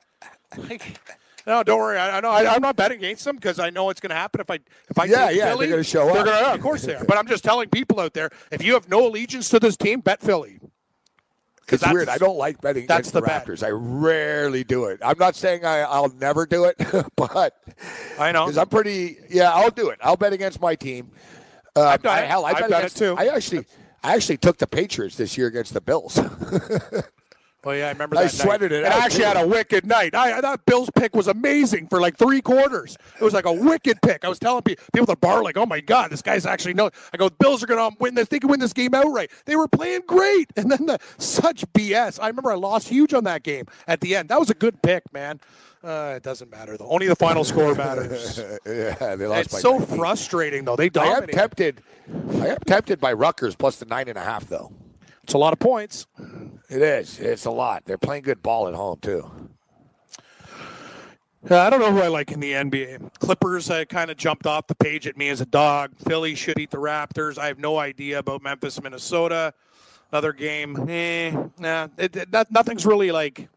Like, no, don't worry. I, I know. I, I'm not betting against them because I know it's going to happen. If I if I Yeah, yeah, Philly, they're gonna show they're up. Gonna, yeah, of course they are. But I'm just telling people out there: if you have no allegiance to this team, bet Philly. It's weird. I don't like betting that's against the, the bet. Raptors. I rarely do it. I'm not saying I, I'll never do it, but I know. because I'm pretty. Yeah, I'll do it. I'll bet against my team. Uh, I've done I, it. hell, I I've bet done it too. I actually, I actually took the Patriots this year against the Bills. Oh yeah, I remember I sweated night. it And I actually had a wicked night. I, I thought Bill's pick was amazing for like three quarters. It was like a wicked pick. I was telling people, people at the bar, like, "Oh my god, this guy's actually no." I go, "Bills are going to win this. They can win this game outright." They were playing great, and then the such BS. I remember I lost huge on that game at the end. That was a good pick, man. Uh, it doesn't matter though. Only the final score matters. yeah, they lost it's by so 19. frustrating though. They I am tempted. I am tempted by Rutgers plus the nine and a half, though. It's a lot of points. It is. It's a lot. They're playing good ball at home too. I don't know who I like in the NBA. Clippers uh, kind of jumped off the page at me as a dog. Philly should beat the Raptors. I have no idea about Memphis, Minnesota. Another game, eh, nah, it, it, not, nothing's really like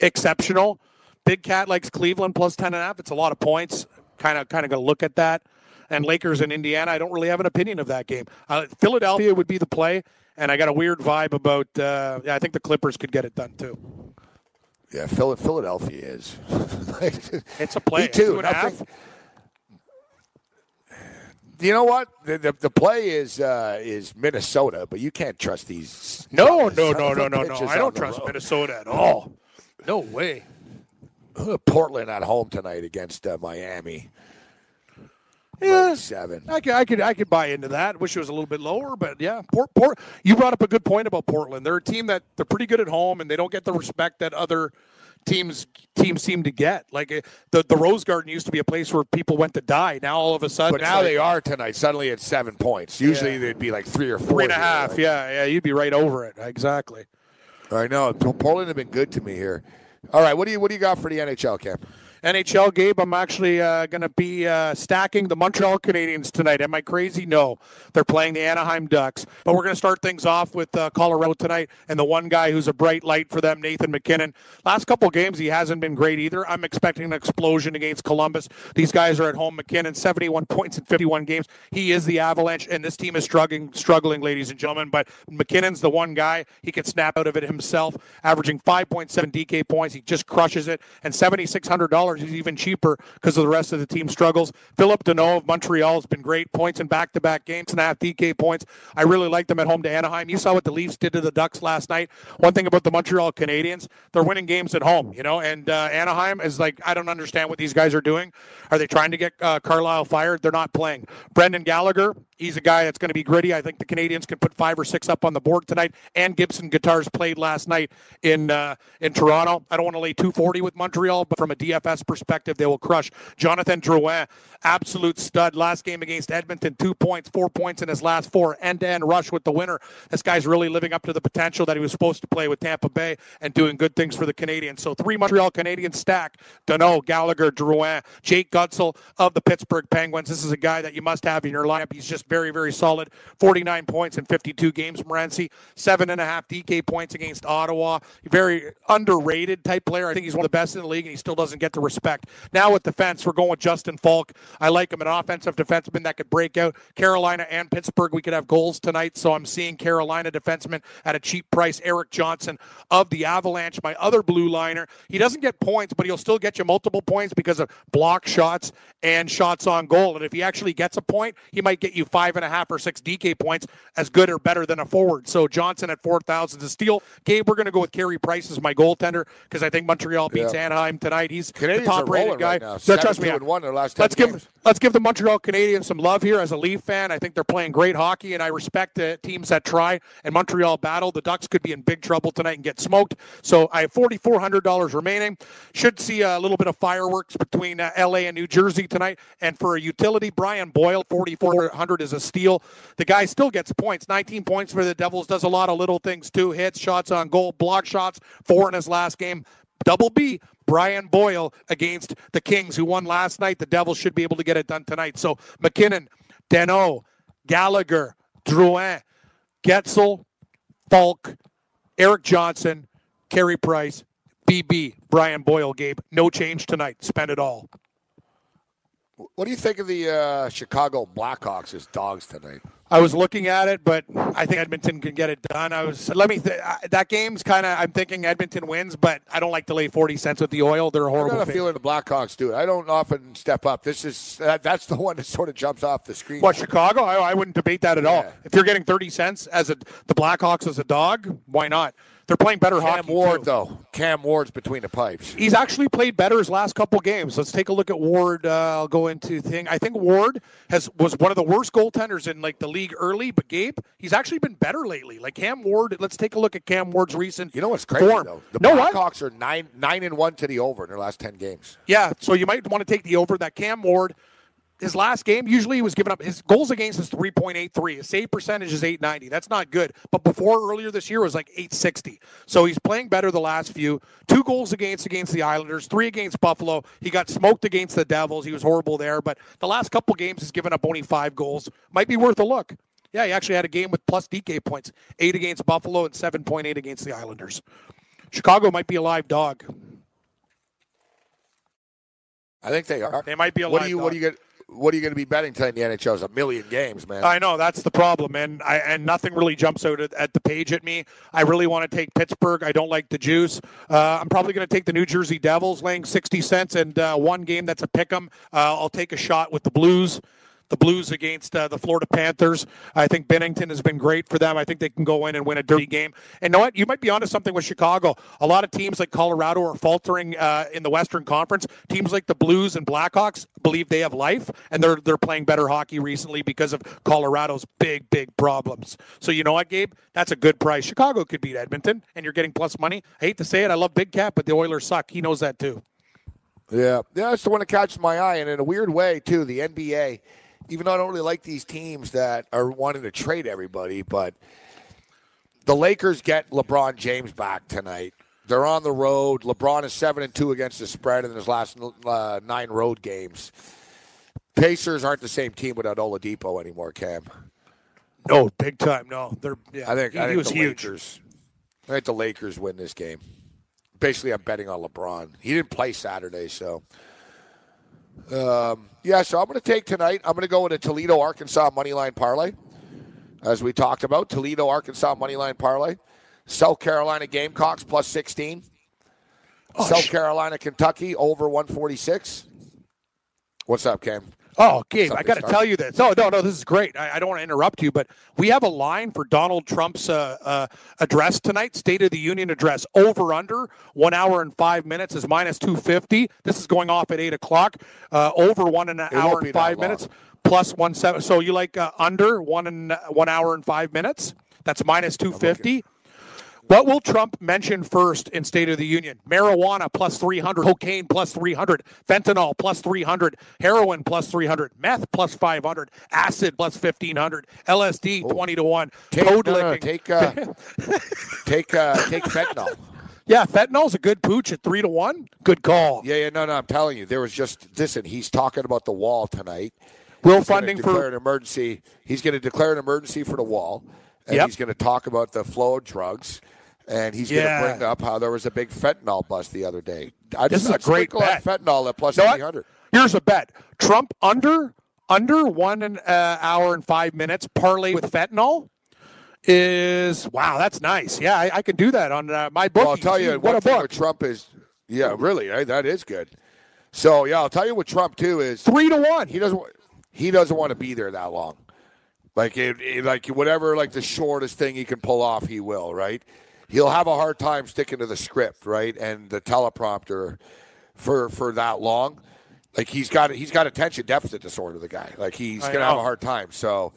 exceptional. Big Cat likes Cleveland plus ten and a half. It's a lot of points. Kind of, kind of going to look at that. And Lakers and Indiana. I don't really have an opinion of that game. Uh, Philadelphia would be the play, and I got a weird vibe about. Uh, yeah, I think the Clippers could get it done too. Yeah, Phil- Philadelphia is. It's a play. Me too. Two and a half. Nothing- You know what? The, the, the play is uh, is Minnesota, but you can't trust these. No, no, no, no, no, no. I don't trust road. Minnesota at all. No way. Portland at home tonight against uh, Miami. Yeah, Like seven. I could, I could, I could buy into that. Wish it was a little bit lower, but yeah, Port, Port. You brought up a good point about Portland. They're a team that they're pretty good at home, and they don't get the respect that other teams teams seem to get. Like uh, the the Rose Garden used to be a place where people went to die. Now all of a sudden, But now like they are tonight. Suddenly it's seven points. Usually Yeah. they'd be like three or four. three and a half. right? Yeah, yeah, you'd be right over it. Exactly. I know. Portland have been good to me here. All right, what do you what do you got for the NHL camp? NHL, Gabe, I'm actually uh, going to be uh, stacking the Montreal Canadiens tonight. Am I crazy? No. They're playing the Anaheim Ducks. But we're going to start things off with uh, Colorado tonight and the one guy who's a bright light for them, Nathan MacKinnon. Last couple games, he hasn't been great either. I'm expecting an explosion against Columbus. These guys are at home. MacKinnon, 71 points in 51 games. He is the Avalanche, and this team is struggling, struggling, ladies and gentlemen. But MacKinnon's the one guy. He can snap out of it himself, averaging 5.7 DK points. He just crushes it. And $7,600 dollars, he's even cheaper because of the rest of the team struggles. Phillip Danault of Montreal has been great. Points in back-to-back games and a half DK points. I really like them at home to Anaheim. You saw what the Leafs did to the Ducks last night. One thing about the Montreal Canadiens, they're winning games at home, you know. And uh, Anaheim is like, I don't understand what these guys are doing. Are they trying to get uh, Carlyle fired? They're not playing. Brendan Gallagher, he's a guy that's going to be gritty. I think the Canadiens can put five or six up on the board tonight. And Gibson Guitars played last night in uh, in Toronto. I don't want to lay 240 with Montreal, but from a DFS perspective, they will crush. Jonathan Drouin, absolute stud. Last game against Edmonton, two points, four points in his last four. End-to-end rush with the winner. This guy's really living up to the potential that he was supposed to play with Tampa Bay and doing good things for the Canadiens. So three Montreal Canadiens stack. Danault, Gallagher, Drouin, Jake Guentzel of the Pittsburgh Penguins. This is a guy that you must have in your lineup. He's just very, very solid. 49 points in 52 games, Morency. Seven and a half DK points against Ottawa. Very underrated type player. I think he's one of the best in the league, and he still doesn't get the respect. Now with defense, we're going with Justin Faulk. I like him, an offensive defenseman that could break out. Carolina and Pittsburgh, we could have goals tonight, so I'm seeing Carolina defenseman at a cheap price. Erik Johnson of the Avalanche, my other blue liner. He doesn't get points, but he'll still get you multiple points because of block shots and shots on goal. And if he actually gets a point, he might get you five and a half or six DK points, as good or better than a forward. So Johnson at 4,000 to steal. Gabe, we're going to go with Carey Price as my goaltender because I think Montreal beats Yeah. Anaheim tonight. He's Canadiens the top rated guy. right now. So trust me. 7-2 and one their last 10 let's give let's give the Montreal Canadiens some love here as a Leaf fan. I think they're playing great hockey, and I respect the teams that try. And Montreal battle. The Ducks could be in big trouble tonight and get smoked. So I have forty four hundred dollars remaining. Should see a little bit of fireworks between uh, L.A. and New Jersey tonight. And for a utility, Brian Boyle, forty four hundred is a steal. The guy still gets points. Nineteen points for the Devils. Does a lot of little things too. Hits, shots on goal, block shots. Four in his last game. Double B, Brian Boyle against the Kings, who won last night. The Devils should be able to get it done tonight. So MacKinnon, Danault, Gallagher, Drouin, Guentzel, Faulk, Erik Johnson, Carey Price, BB, Brian Boyle, Gabe. No change tonight. Spend it all. What do you think of the uh, Chicago Blackhawks as dogs tonight? I was looking at it, but I think Edmonton can get it done. I was let me th- that game's kind of I'm thinking Edmonton wins, but I don't like to lay 40 cents with the oil. They're a I horrible. got a feeling the Blackhawks do it. I don't often step up. This is that, that's the one that sort of jumps off the screen. What Chicago? I, I wouldn't debate that at all. If you're getting 30 cents as a the Blackhawks as a dog, why not? They're playing better Cam hockey. Ward too. though. Cam Ward's between the pipes. He's actually played better his last couple games. Let's take a look at Ward. Uh, I'll go into thing. I think Ward has was one of the worst goaltenders in like the league early, but Gabe, he's actually been better lately. Like Cam Ward. Let's take a look at Cam Ward's recent. You know what's crazy form. though? The what? Blackhawks are nine nine and one to the over in their last ten games. Yeah, so you might want to take the over. That Cam Ward, his last game, usually he was giving up his goals against is 3.83. His save percentage is 890. That's not good. But before earlier this year it was like 860. So he's playing better the last few. Two goals against against the Islanders, three against Buffalo. He got smoked against the Devils. He was horrible there. But the last couple games he's given up only five goals. Might be worth a look. Yeah, he actually had a game with plus DK points. Eight against Buffalo and 7.8 against the Islanders. Chicago might be a live dog. I think they are. They might be a What live do you dog. what do you get? What are you going to be betting tonight in the NHL? It's a million games, man. I know that's the problem, and I and nothing really jumps out at, at the page at me. I really want to take Pittsburgh. I don't like the juice. Uh, I'm probably going to take the New Jersey Devils, laying 60 cents, and uh, one game that's a pick 'em. Uh, I'll take a shot with the Blues. The Blues against uh, the Florida Panthers. I think Binnington has been great for them. I think they can go in and win a dirty game. And know what? You might be onto something with Chicago. A lot of teams like Colorado are faltering uh, in the Western Conference. Teams like the Blues and Blackhawks believe they have life, and they're they're playing better hockey recently because of Colorado's big big problems. So you know what, Gabe? That's a good price. Chicago could beat Edmonton, and you're getting plus money. I hate to say it, I love Big Cat, but the Oilers suck. He knows that too. Yeah, yeah, that's the one that catches my eye, and in a weird way too. The NBA, even though I don't really like these teams that are wanting to trade everybody, but the Lakers get LeBron James back tonight. They're on the road. LeBron is seven and two against the spread in his last uh, nine road games. Pacers aren't the same team without Oladipo anymore, Cam. No, big time. No, they're. Yeah, I think he, I think was the huge. Lakers. I think the Lakers win this game. Basically, I'm betting on LeBron. He didn't play Saturday, so um, yeah. So I'm going to take tonight. I'm going to go with a Toledo Arkansas money line parlay, as we talked about. Toledo Arkansas money line parlay. South Carolina Gamecocks plus 16. Oh, South sh- Carolina, Kentucky over 146. What's up, Cam? Oh, Gabe, I got to tell you this. Oh, no, no, this is great. I, I don't want to interrupt you, but we have a line for Donald Trump's uh, uh, address tonight, State of the Union address. Over under one hour and five minutes is minus two fifty. This is going off at eight o'clock. Uh, over one and an It hour and five minutes plus one seven. So you like uh, under one and one hour and five minutes? That's minus two fifty. What will Trump mention first in State of the Union? Marijuana plus 300, cocaine plus 300, fentanyl plus 300, heroin plus 300, meth plus 500, acid plus 1500, LSD 20 to 1, Take, toad no, no, take, uh, take, uh, take fentanyl. yeah, fentanyl's a good pooch at 3 to 1. Good call. Yeah, yeah, no, no. I'm telling you, there was just listen. He's talking about the wall tonight. Will He's funding for an emergency. He's going to declare an emergency for the wall, and Yep. he's going to talk about the flow of drugs, and he's Yeah. going to bring up how there was a big fentanyl bust the other day. I This just is a great bet. fentanyl at plus You know what? three hundred. Here's a bet. Trump under under one uh, hour and five minutes parlay with fentanyl is wow. That's nice. Yeah, I, I can do that on uh, my book. Well, I'll tell you what one a book. Trump is, yeah, really, right? that is good. So yeah, I'll tell you what Trump too is Three to one. he doesn't he doesn't want to be there that long. Like it, it- like whatever like the shortest thing he can pull off, he will, right? He'll have a hard time sticking to the script, right? And the teleprompter for for that long. Like he's got he's got attention deficit disorder, the guy. Like he's I gonna have a hard time. So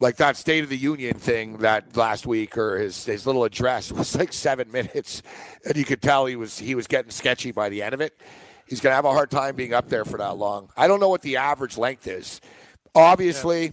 like that State of the Union thing that last week or his his little address was like seven minutes, and you could tell he was he was getting sketchy by the end of it. He's gonna have a hard time being up there for that long. I don't know what the average length is. Obviously,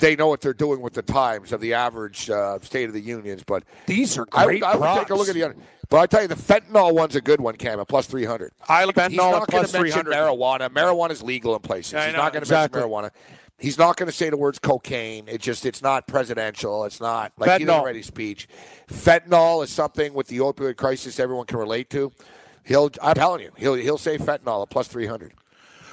they know what they're doing with the times of the average uh, State of the Unions. But these are great. I, I would take a look at the other. But I tell you, the fentanyl one's a good one, Cam, plus 300. I like not going to mention marijuana. Marijuana is legal in places. Yeah, He's know, not going to exactly. mention marijuana. He's not going to say the words cocaine. It just it's not presidential. It's not like fentanyl. he didn't speech. Fentanyl is something with the opioid crisis everyone can relate to. He'll I'm telling you, he'll he'll say fentanyl plus 300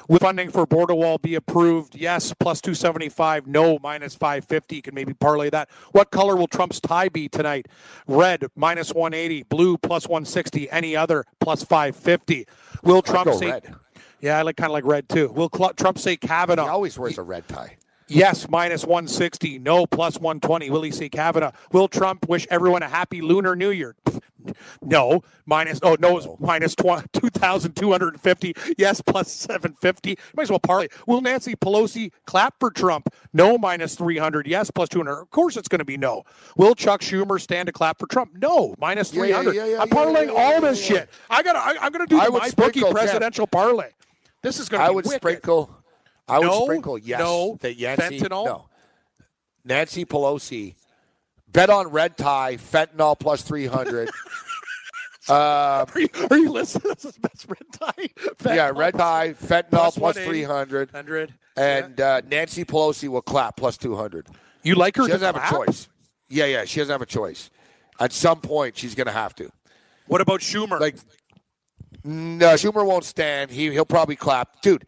with funding for border wall be approved? Yes, plus 275. No, minus 550. You can maybe parlay that. What color will Trump's tie be tonight? Red, minus 180. Blue, plus 160. Any other, plus 550. Will Trump say. Red. Yeah, I like kind of like red too. Will Cl- Trump say Kavanaugh? He always wears a red tie. Yes, minus 160. No, plus 120. Will he say Kavanaugh? Will Trump wish everyone a happy Lunar New Year? No, minus, oh, no, it's oh. minus 2,250. Yes, plus 750. Might as well parlay. Will Nancy Pelosi clap for Trump? No, minus 300. Yes, plus 200. Of course it's going to be no. Will Chuck Schumer stand to clap for Trump? No, minus Yeah, yeah, 300. yeah, yeah, I'm parlaying yeah, yeah, all this yeah, yeah. shit. I gotta, I, I'm going to do I my bookie Jeff. presidential parlay. This is going to I be would wicked. sprinkle. I would No, sprinkle yes. no, that Yancy, fentanyl? No. Nancy Pelosi bet on red tie fentanyl plus three hundred. uh, Are you, are you listening? This is best red tie. yeah, red tie fentanyl Plus plus three hundred, 100. and uh, Nancy Pelosi will clap plus two hundred. You like her She doesn't have a choice. Yeah, yeah, she doesn't have a choice. At some point, she's going to have to. What about Schumer? Like, no, Schumer won't stand. He he'll probably clap, dude.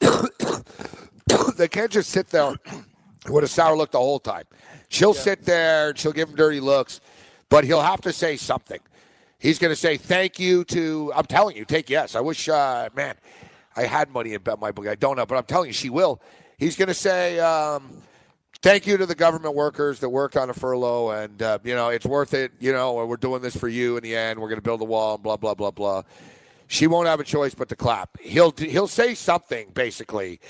they can't just sit there with a sour look the whole time. She'll sit there and she'll give him dirty looks, but he'll have to say something. He's going to say thank you to. I'm telling you, take yes. I wish, uh, man, I had money in bet my book. I don't know, but I'm telling you, she will. He's going to say. Um, thank you to the government workers that worked on a furlough, and uh, you know it's worth it. You know, we're doing this for you in the end. We're going to build a wall, and blah blah blah blah. She won't have a choice but to clap. He'll he'll say something basically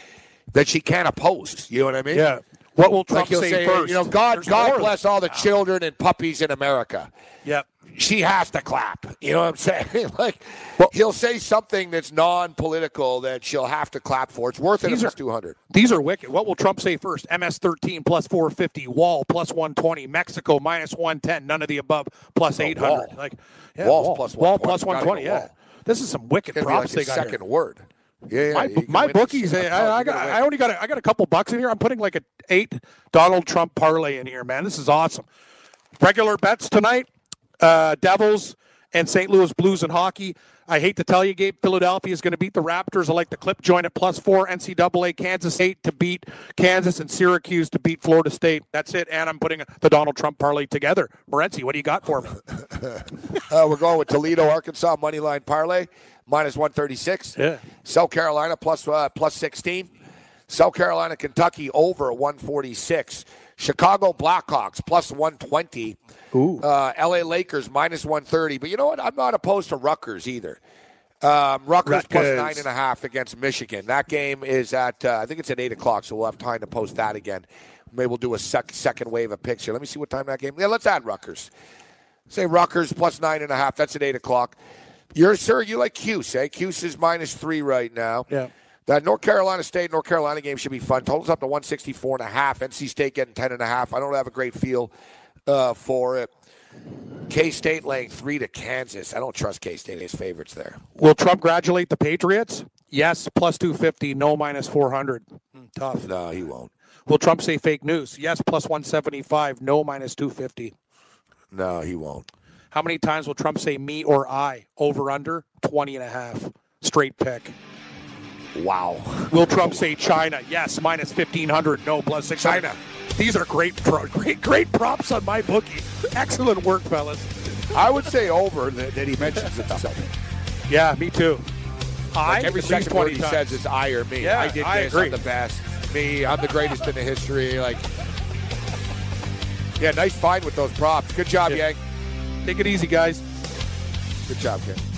that she can't oppose. You know what I mean? yeah. What will Trump Like say, say, first? you know, God, There's God bless all the children and puppies in America. Yep. She has to clap. You know what I'm saying? like Well- he'll say something that's non-political that she'll have to clap for. It's worth it These it's are- 200. These are wicked. What will Trump say first? MS 13 plus 450, Wall plus 120, Mexico minus 110, none of the above plus Oh, 800. Wall. Like yeah, Wall's Wall, plus Wall 120. plus Gotta 120. go Yeah. Wall. This is some wicked props like they got second here. word. Yeah, yeah. My, my bookies, I, Oh, I, I, got, I only got a, I got a couple bucks in here. I'm putting like an eight Donald Trump parlay in here, man. This is awesome. Regular bets tonight: uh, Devils and St. Louis Blues in hockey. I hate to tell you, Gabe, Philadelphia is going to beat the Raptors. I like the clip joint at plus four. NCAA Kansas State to beat Kansas and Syracuse to beat Florida State. That's it. And I'm putting the Donald Trump parlay together. Morency, what do you got for me? uh, we're going with Toledo, Arkansas money line parlay minus 136. Yeah. South Carolina plus, uh, plus 16. South Carolina, Kentucky over 146. Chicago Blackhawks plus 120. Ooh. Uh, LA Lakers minus 130. But you know what? I'm not opposed to Rutgers either. Um, Rutgers, plus Rutgers. nine and a half against Michigan. That game is at, uh, I think it's at 8 o'clock, so we'll have time to post that again. Maybe we'll do a sec- second wave of picture. Let me see what time that game. Yeah, let's add Rutgers. Say Rutgers plus nine and a half. That's at 8 o'clock. You're, sir, you like Cuse, eh? Cuse is minus three right now. Yeah. That North Carolina State North Carolina game should be fun. Totals up to 164 and a half. NC State getting 10 and a half. I don't have a great feel uh, for it. K State laying three to Kansas. I don't trust K State as favorites there. Will Trump congratulate the Patriots? Yes, plus 250. No, minus 400. Hmm, tough. No, he won't. Will Trump say fake news? Yes, plus 175. No, minus 250. No, he won't. How many times will Trump say me or I? Over under 20 and a half. Straight pick. Wow. Will Trump say China? Yes, minus 1500. No, plus 600. China. These are great, pro- great, great props on my bookie. Excellent work, fellas. I would say over that, that he mentions himself. Yeah, me too. I Like every second word he times. says is I or me. Yeah, I did I this. agree. I'm the best. Me. I'm the greatest in the history. Like, yeah, nice find with those props. Good job, Yeah. Yang. Take it easy, guys. Good job, Ken.